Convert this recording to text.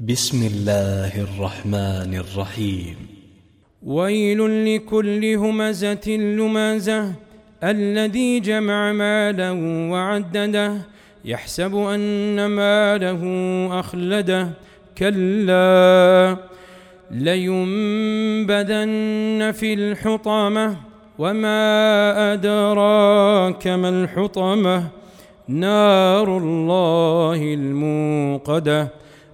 بسم الله الرحمن الرحيم. ويل لكل همزة لمازة الذي جمع مالا وعدده يحسب أن ماله أخلده. كلا لينبذن في الحطمة وما أدراك ما الحطمة؟ نار الله الموقدة.